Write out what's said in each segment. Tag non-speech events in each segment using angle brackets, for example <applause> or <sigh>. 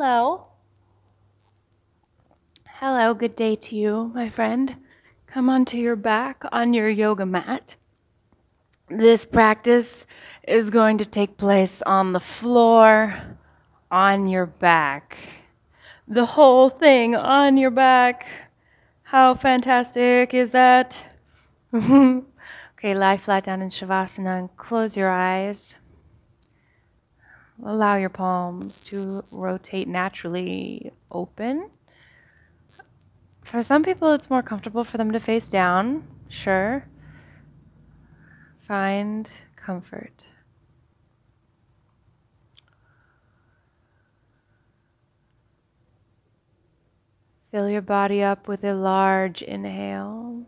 hello. Hello, good day to you, my friend. Come onto your back on your yoga mat. This practice is going to take place on the floor, on your back. The whole thing on your back. How fantastic is that? <laughs> okay, lie flat down in Shavasana and close your eyes. Allow your palms to rotate naturally open. For some people, it's more comfortable for them to face down. Sure. Find comfort. Fill your body up with a large inhale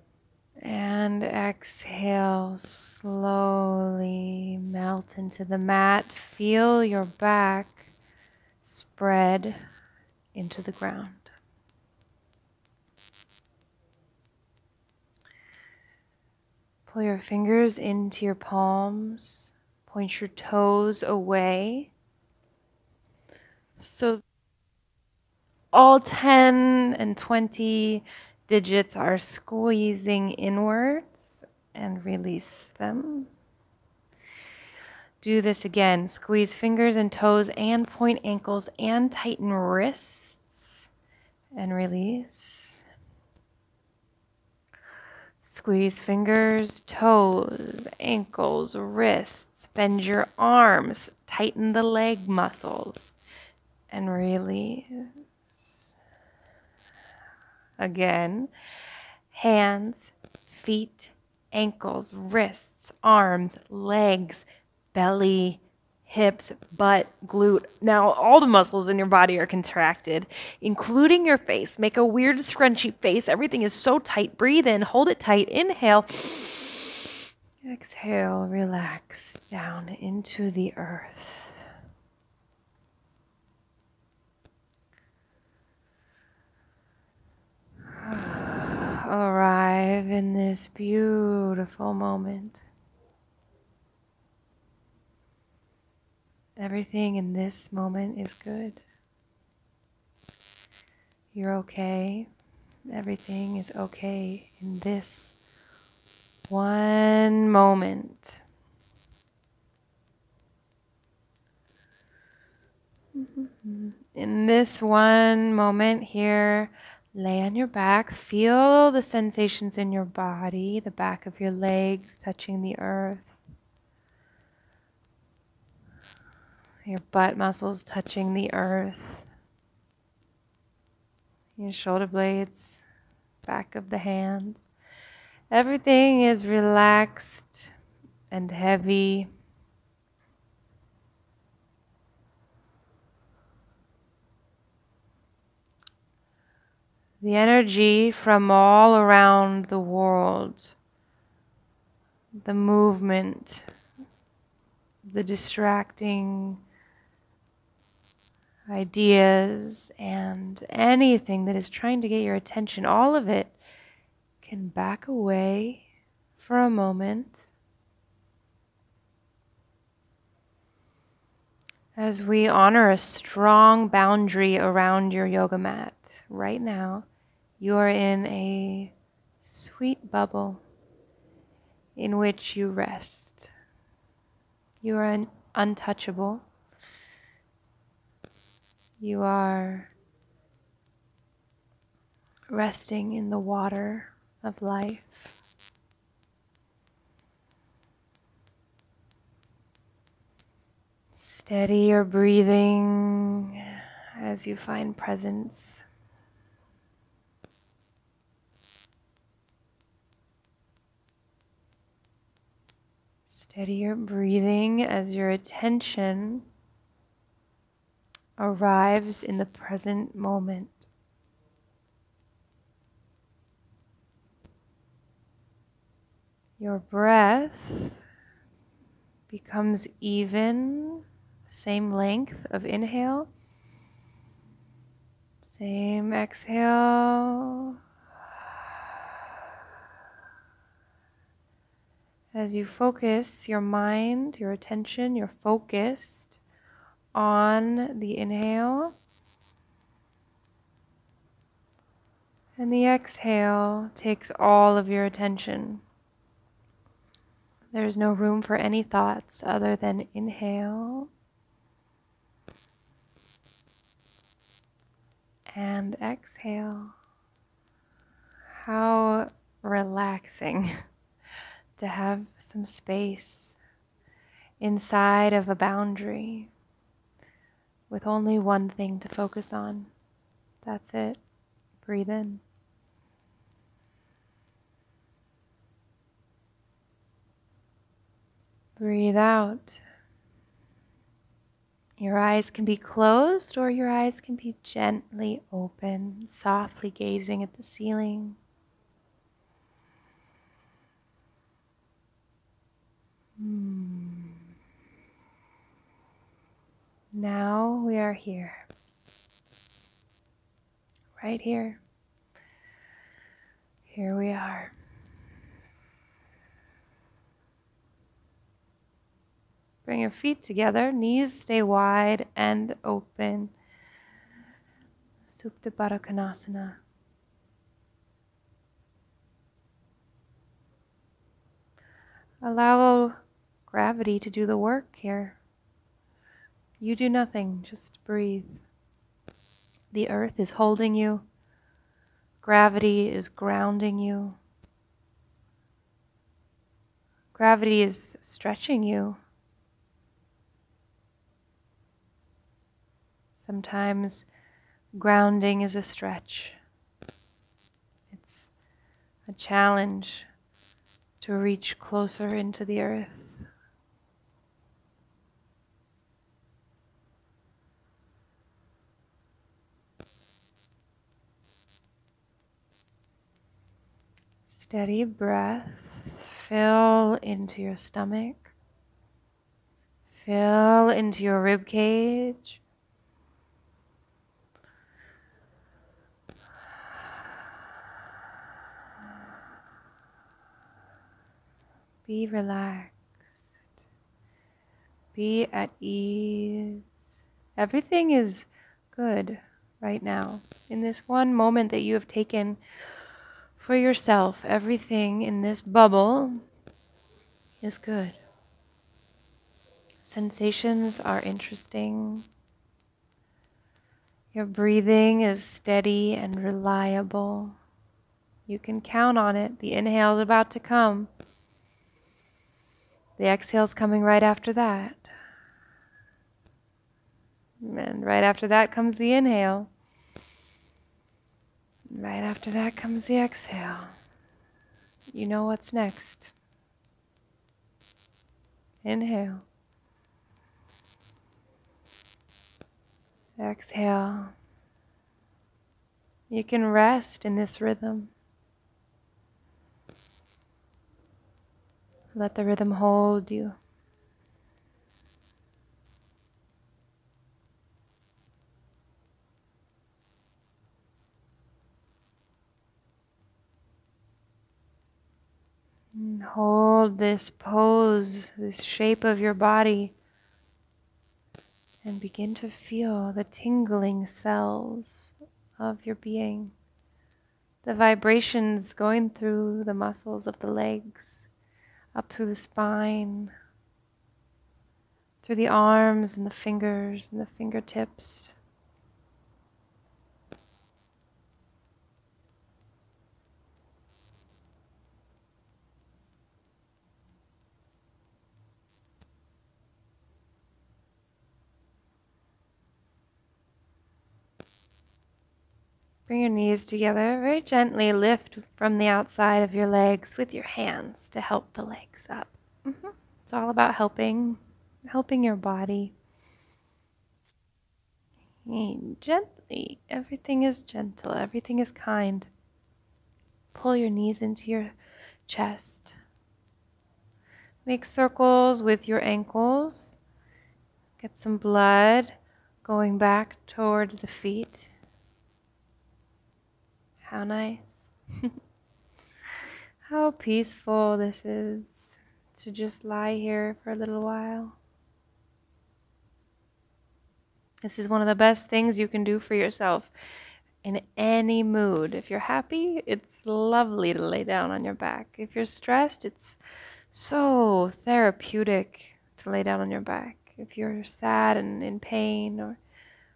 and exhale. Slowly melt into the mat. Feel your back spread into the ground. Pull your fingers into your palms. Point your toes away. So all 10 and 20 digits are squeezing inwards and release them. Do this again. Squeeze fingers and toes and point ankles and tighten wrists and release. Squeeze fingers, toes, ankles, wrists. Bend your arms. Tighten the leg muscles and release. Again, hands, feet, ankles, wrists, arms, legs, belly, hips, butt, glute. Now, all the muscles in your body are contracted, including your face. Make a weird scrunchy face. Everything is so tight. Breathe in, hold it tight. Inhale. Exhale, relax down into the earth. Arrive in this beautiful moment. Everything in this moment is good. You're okay. Everything is okay in this one moment. In this one moment here, Lay on your back. Feel the sensations in your body, the back of your legs touching the earth, your butt muscles touching the earth, your shoulder blades, back of the hands. Everything is relaxed and heavy. The energy from all around the world, the movement, the distracting ideas, and anything that is trying to get your attention, all of it can back away for a moment. As we honor a strong boundary around your yoga mat right now, you are in a sweet bubble in which you rest. You are un- untouchable. You are resting in the water of life. Steady your breathing as you find presence Steady your breathing as your attention arrives in the present moment. Your breath becomes even, same length of inhale, same exhale. As you focus your mind, your attention, you're focused on the inhale and the exhale takes all of your attention. There is no room for any thoughts other than inhale and exhale. How relaxing. <laughs> to have some space inside of a boundary with only one thing to focus on. That's it. Breathe in. Breathe out. Your eyes can be closed or your eyes can be gently open, softly gazing at the ceiling. Hmm. Now we are here. Right here. Here we are. Bring your feet together, knees stay wide and open. Supta Baddha. Allow gravity to do the work here. You do nothing, just breathe. The earth is holding you, gravity is grounding you, gravity is stretching you. Sometimes grounding is a stretch. It's a challenge to reach closer into the earth. Steady breath. Fill into your stomach. Fill into your rib cage. Be relaxed. Be at ease. Everything is good right now. In this one moment that you have taken for yourself, everything in this bubble is good. Sensations are interesting. Your breathing is steady and reliable. You can count on it. The inhale is about to come. The exhale's coming right after that. And right after that comes the inhale. Right after that comes the exhale. You know what's next. Inhale. Exhale. You can rest in this rhythm. Let the rhythm hold you. And hold this pose, this shape of your body, and begin to feel the tingling cells of your being, the vibrations going through the muscles of the legs up through the spine, through the arms and the fingers and the fingertips. Bring your knees together. Very gently lift from the outside of your legs with your hands to help the legs up. Mm-hmm. It's all about helping, helping your body. And gently, everything is gentle, everything is kind. Pull your knees into your chest. Make circles with your ankles. Get some blood going back towards the feet. How nice. <laughs> How peaceful this is to just lie here for a little while. This is one of the best things you can do for yourself. in any mood. If you're happy, it's lovely to lay down on your back. If you're stressed, it's so therapeutic to lay down on your back. If you're sad and in pain or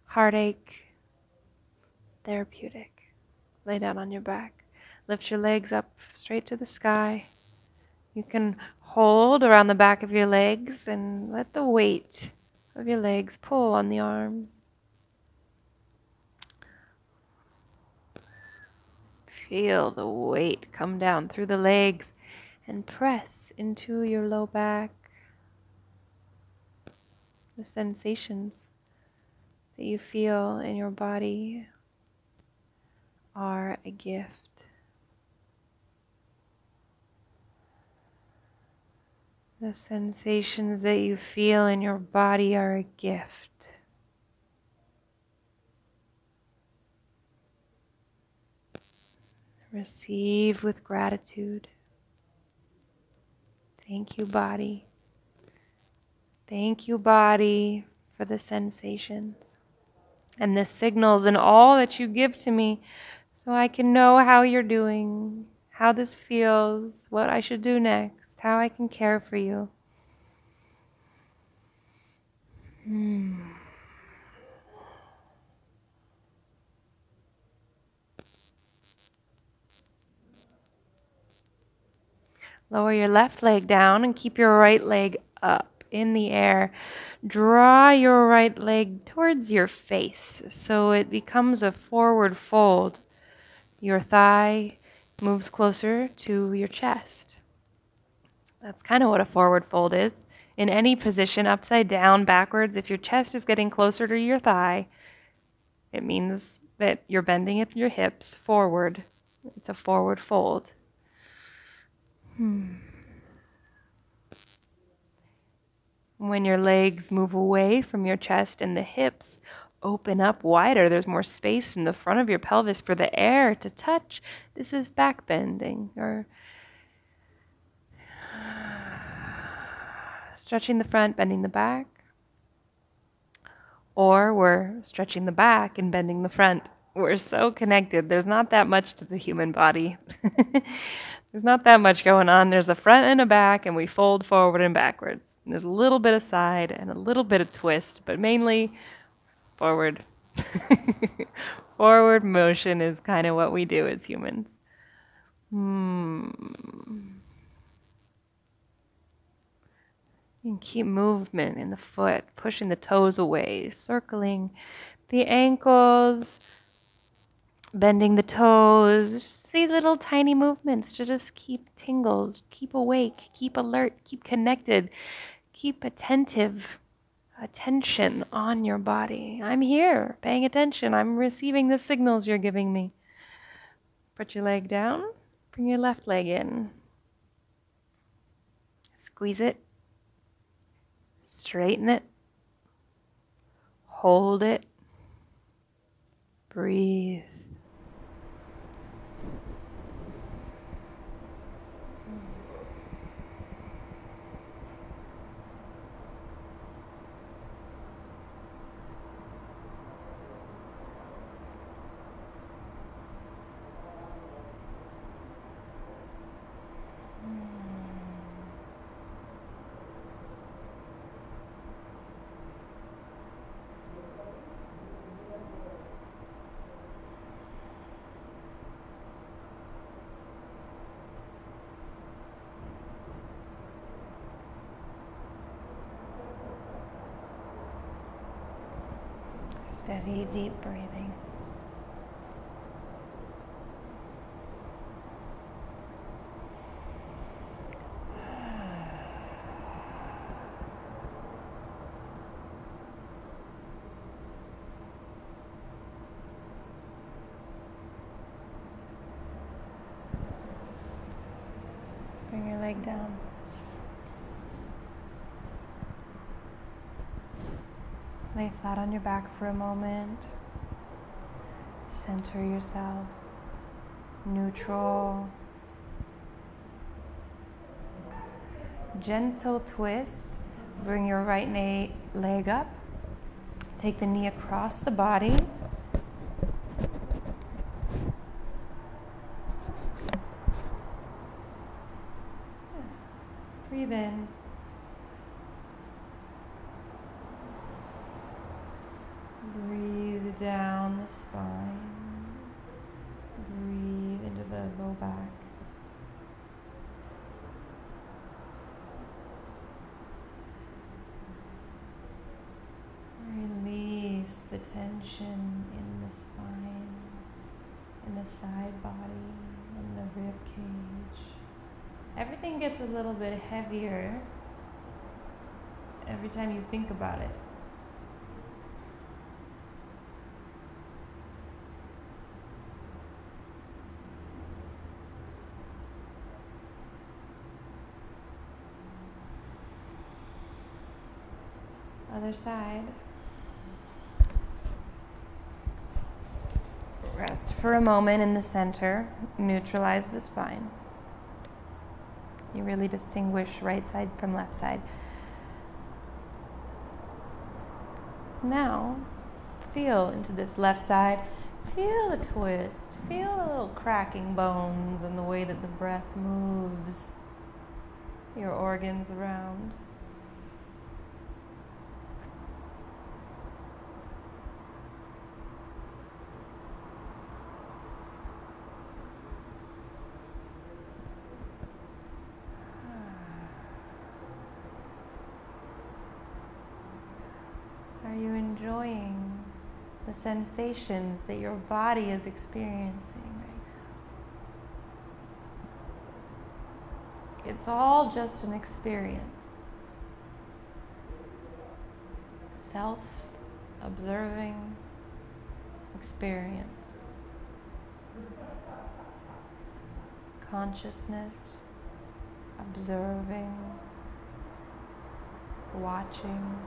heartache, therapeutic. Lay down on your back. Lift your legs up straight to the sky. You can hold around the back of your legs and let the weight of your legs pull on the arms. Feel the weight come down through the legs and press into your low back. The sensations that you feel in your body are a gift. The sensations that you feel in your body are a gift. Receive with gratitude. Thank you, body. Thank you, body, for the sensations and the signals and all that you give to me so I can know how you're doing, how this feels, what I should do next how I can care for you. Hmm. Lower your left leg down and keep your right leg up in the air. Draw your right leg towards your face so it becomes a forward fold. Your thigh moves closer to your chest. That's kind of what a forward fold is. In any position, upside down, backwards, if your chest is getting closer to your thigh, it means that you're bending at your hips forward. It's a forward fold. Hmm. When your legs move away from your chest and the hips open up wider, there's more space in the front of your pelvis for the air to touch. This is back bending or stretching the front, bending the back. Or we're stretching the back and bending the front. We're so connected. There's not that much to the human body. <laughs> There's not that much going on. There's a front and a back, and we fold forward and backwards. And there's a little bit of side and a little bit of twist, but mainly forward. <laughs> forward motion is kind of what we do as humans. Hmm. And keep movement in the foot, pushing the toes away, circling the ankles, bending the toes. Just these little tiny movements to just keep tingles, keep awake, keep alert, keep connected, keep attentive, attention on your body. I'm here, paying attention. I'm receiving the signals you're giving me. Put your leg down, bring your left leg in. Squeeze it Straighten it. Hold it. Breathe. Steady, deep breathing. Bring your leg down. Lay flat on your back for a moment. Center yourself. Neutral. Gentle twist. Bring your right leg up. Take the knee across the body. Down the spine. Breathe into the low back. Release the tension in the spine, in the side body, in the rib cage. Everything gets a little bit heavier every time you think about it. Other side. Rest for a moment in the center, neutralize the spine. You really distinguish right side from left side. Now, feel into this left side. Feel the twist. Feel the little cracking bones and the way that the breath moves your organs around. Are you enjoying the sensations that your body is experiencing right now? It's all just an experience. Self observing experience. Consciousness, observing, watching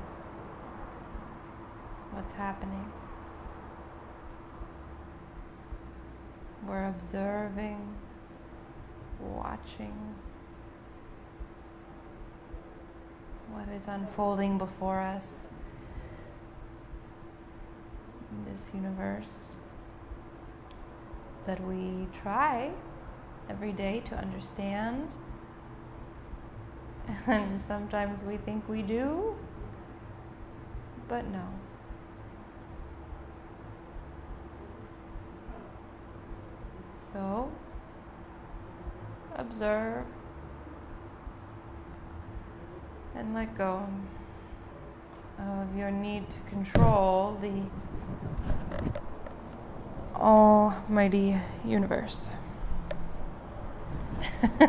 what's happening. We're observing, watching what is unfolding before us in this universe that we try every day to understand. <laughs> And sometimes we think we do, but no. So, observe and let go of your need to control the almighty universe. <laughs>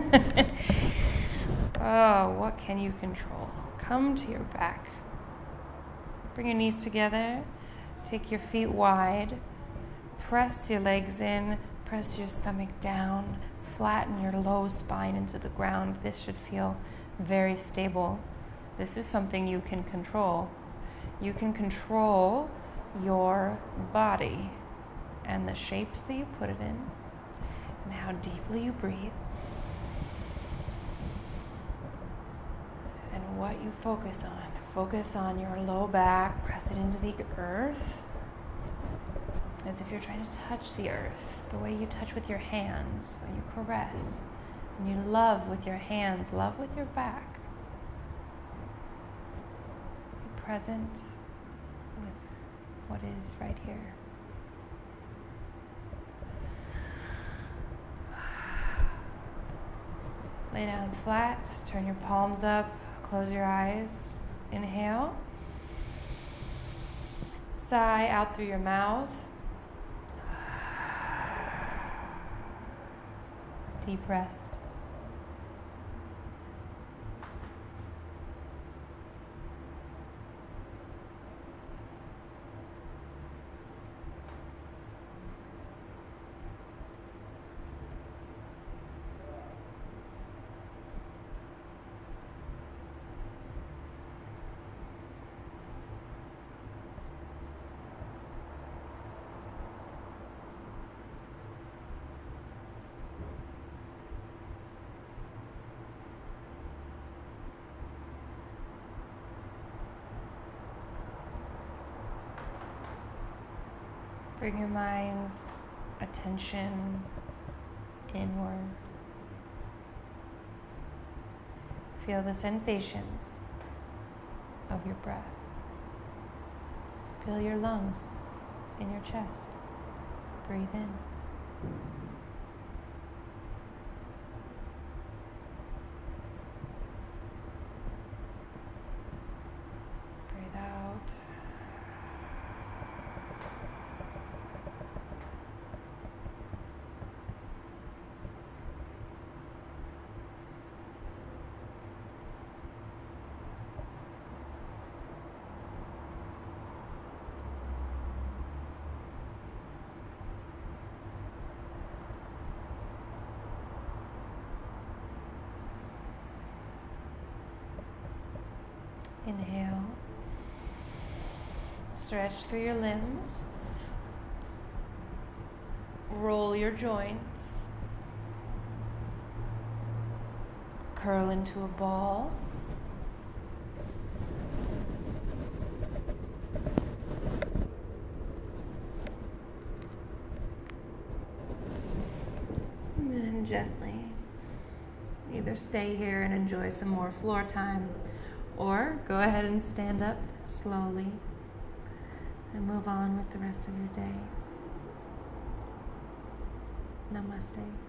oh, what can you control? Come to your back. Bring your knees together. Take your feet wide. Press your legs in Press your stomach down, flatten your low spine into the ground. This should feel very stable. This is something you can control. You can control your body and the shapes that you put it in and how deeply you breathe and what you focus on. Focus on your low back, press it into the earth as if you're trying to touch the earth, the way you touch with your hands when you caress, and you love with your hands, love with your back. Be present with what is right here. Lay down flat, turn your palms up, close your eyes. Inhale. Sigh out through your mouth. Deep rest. Bring your mind's attention inward. Feel the sensations of your breath. Feel your lungs. in your chest. Breathe in. Breathe out. Inhale. Stretch through your limbs. Roll your joints. Curl into a ball. And then gently either stay here and enjoy some more floor time or go ahead and stand up slowly and move on with the rest of your day. Namaste.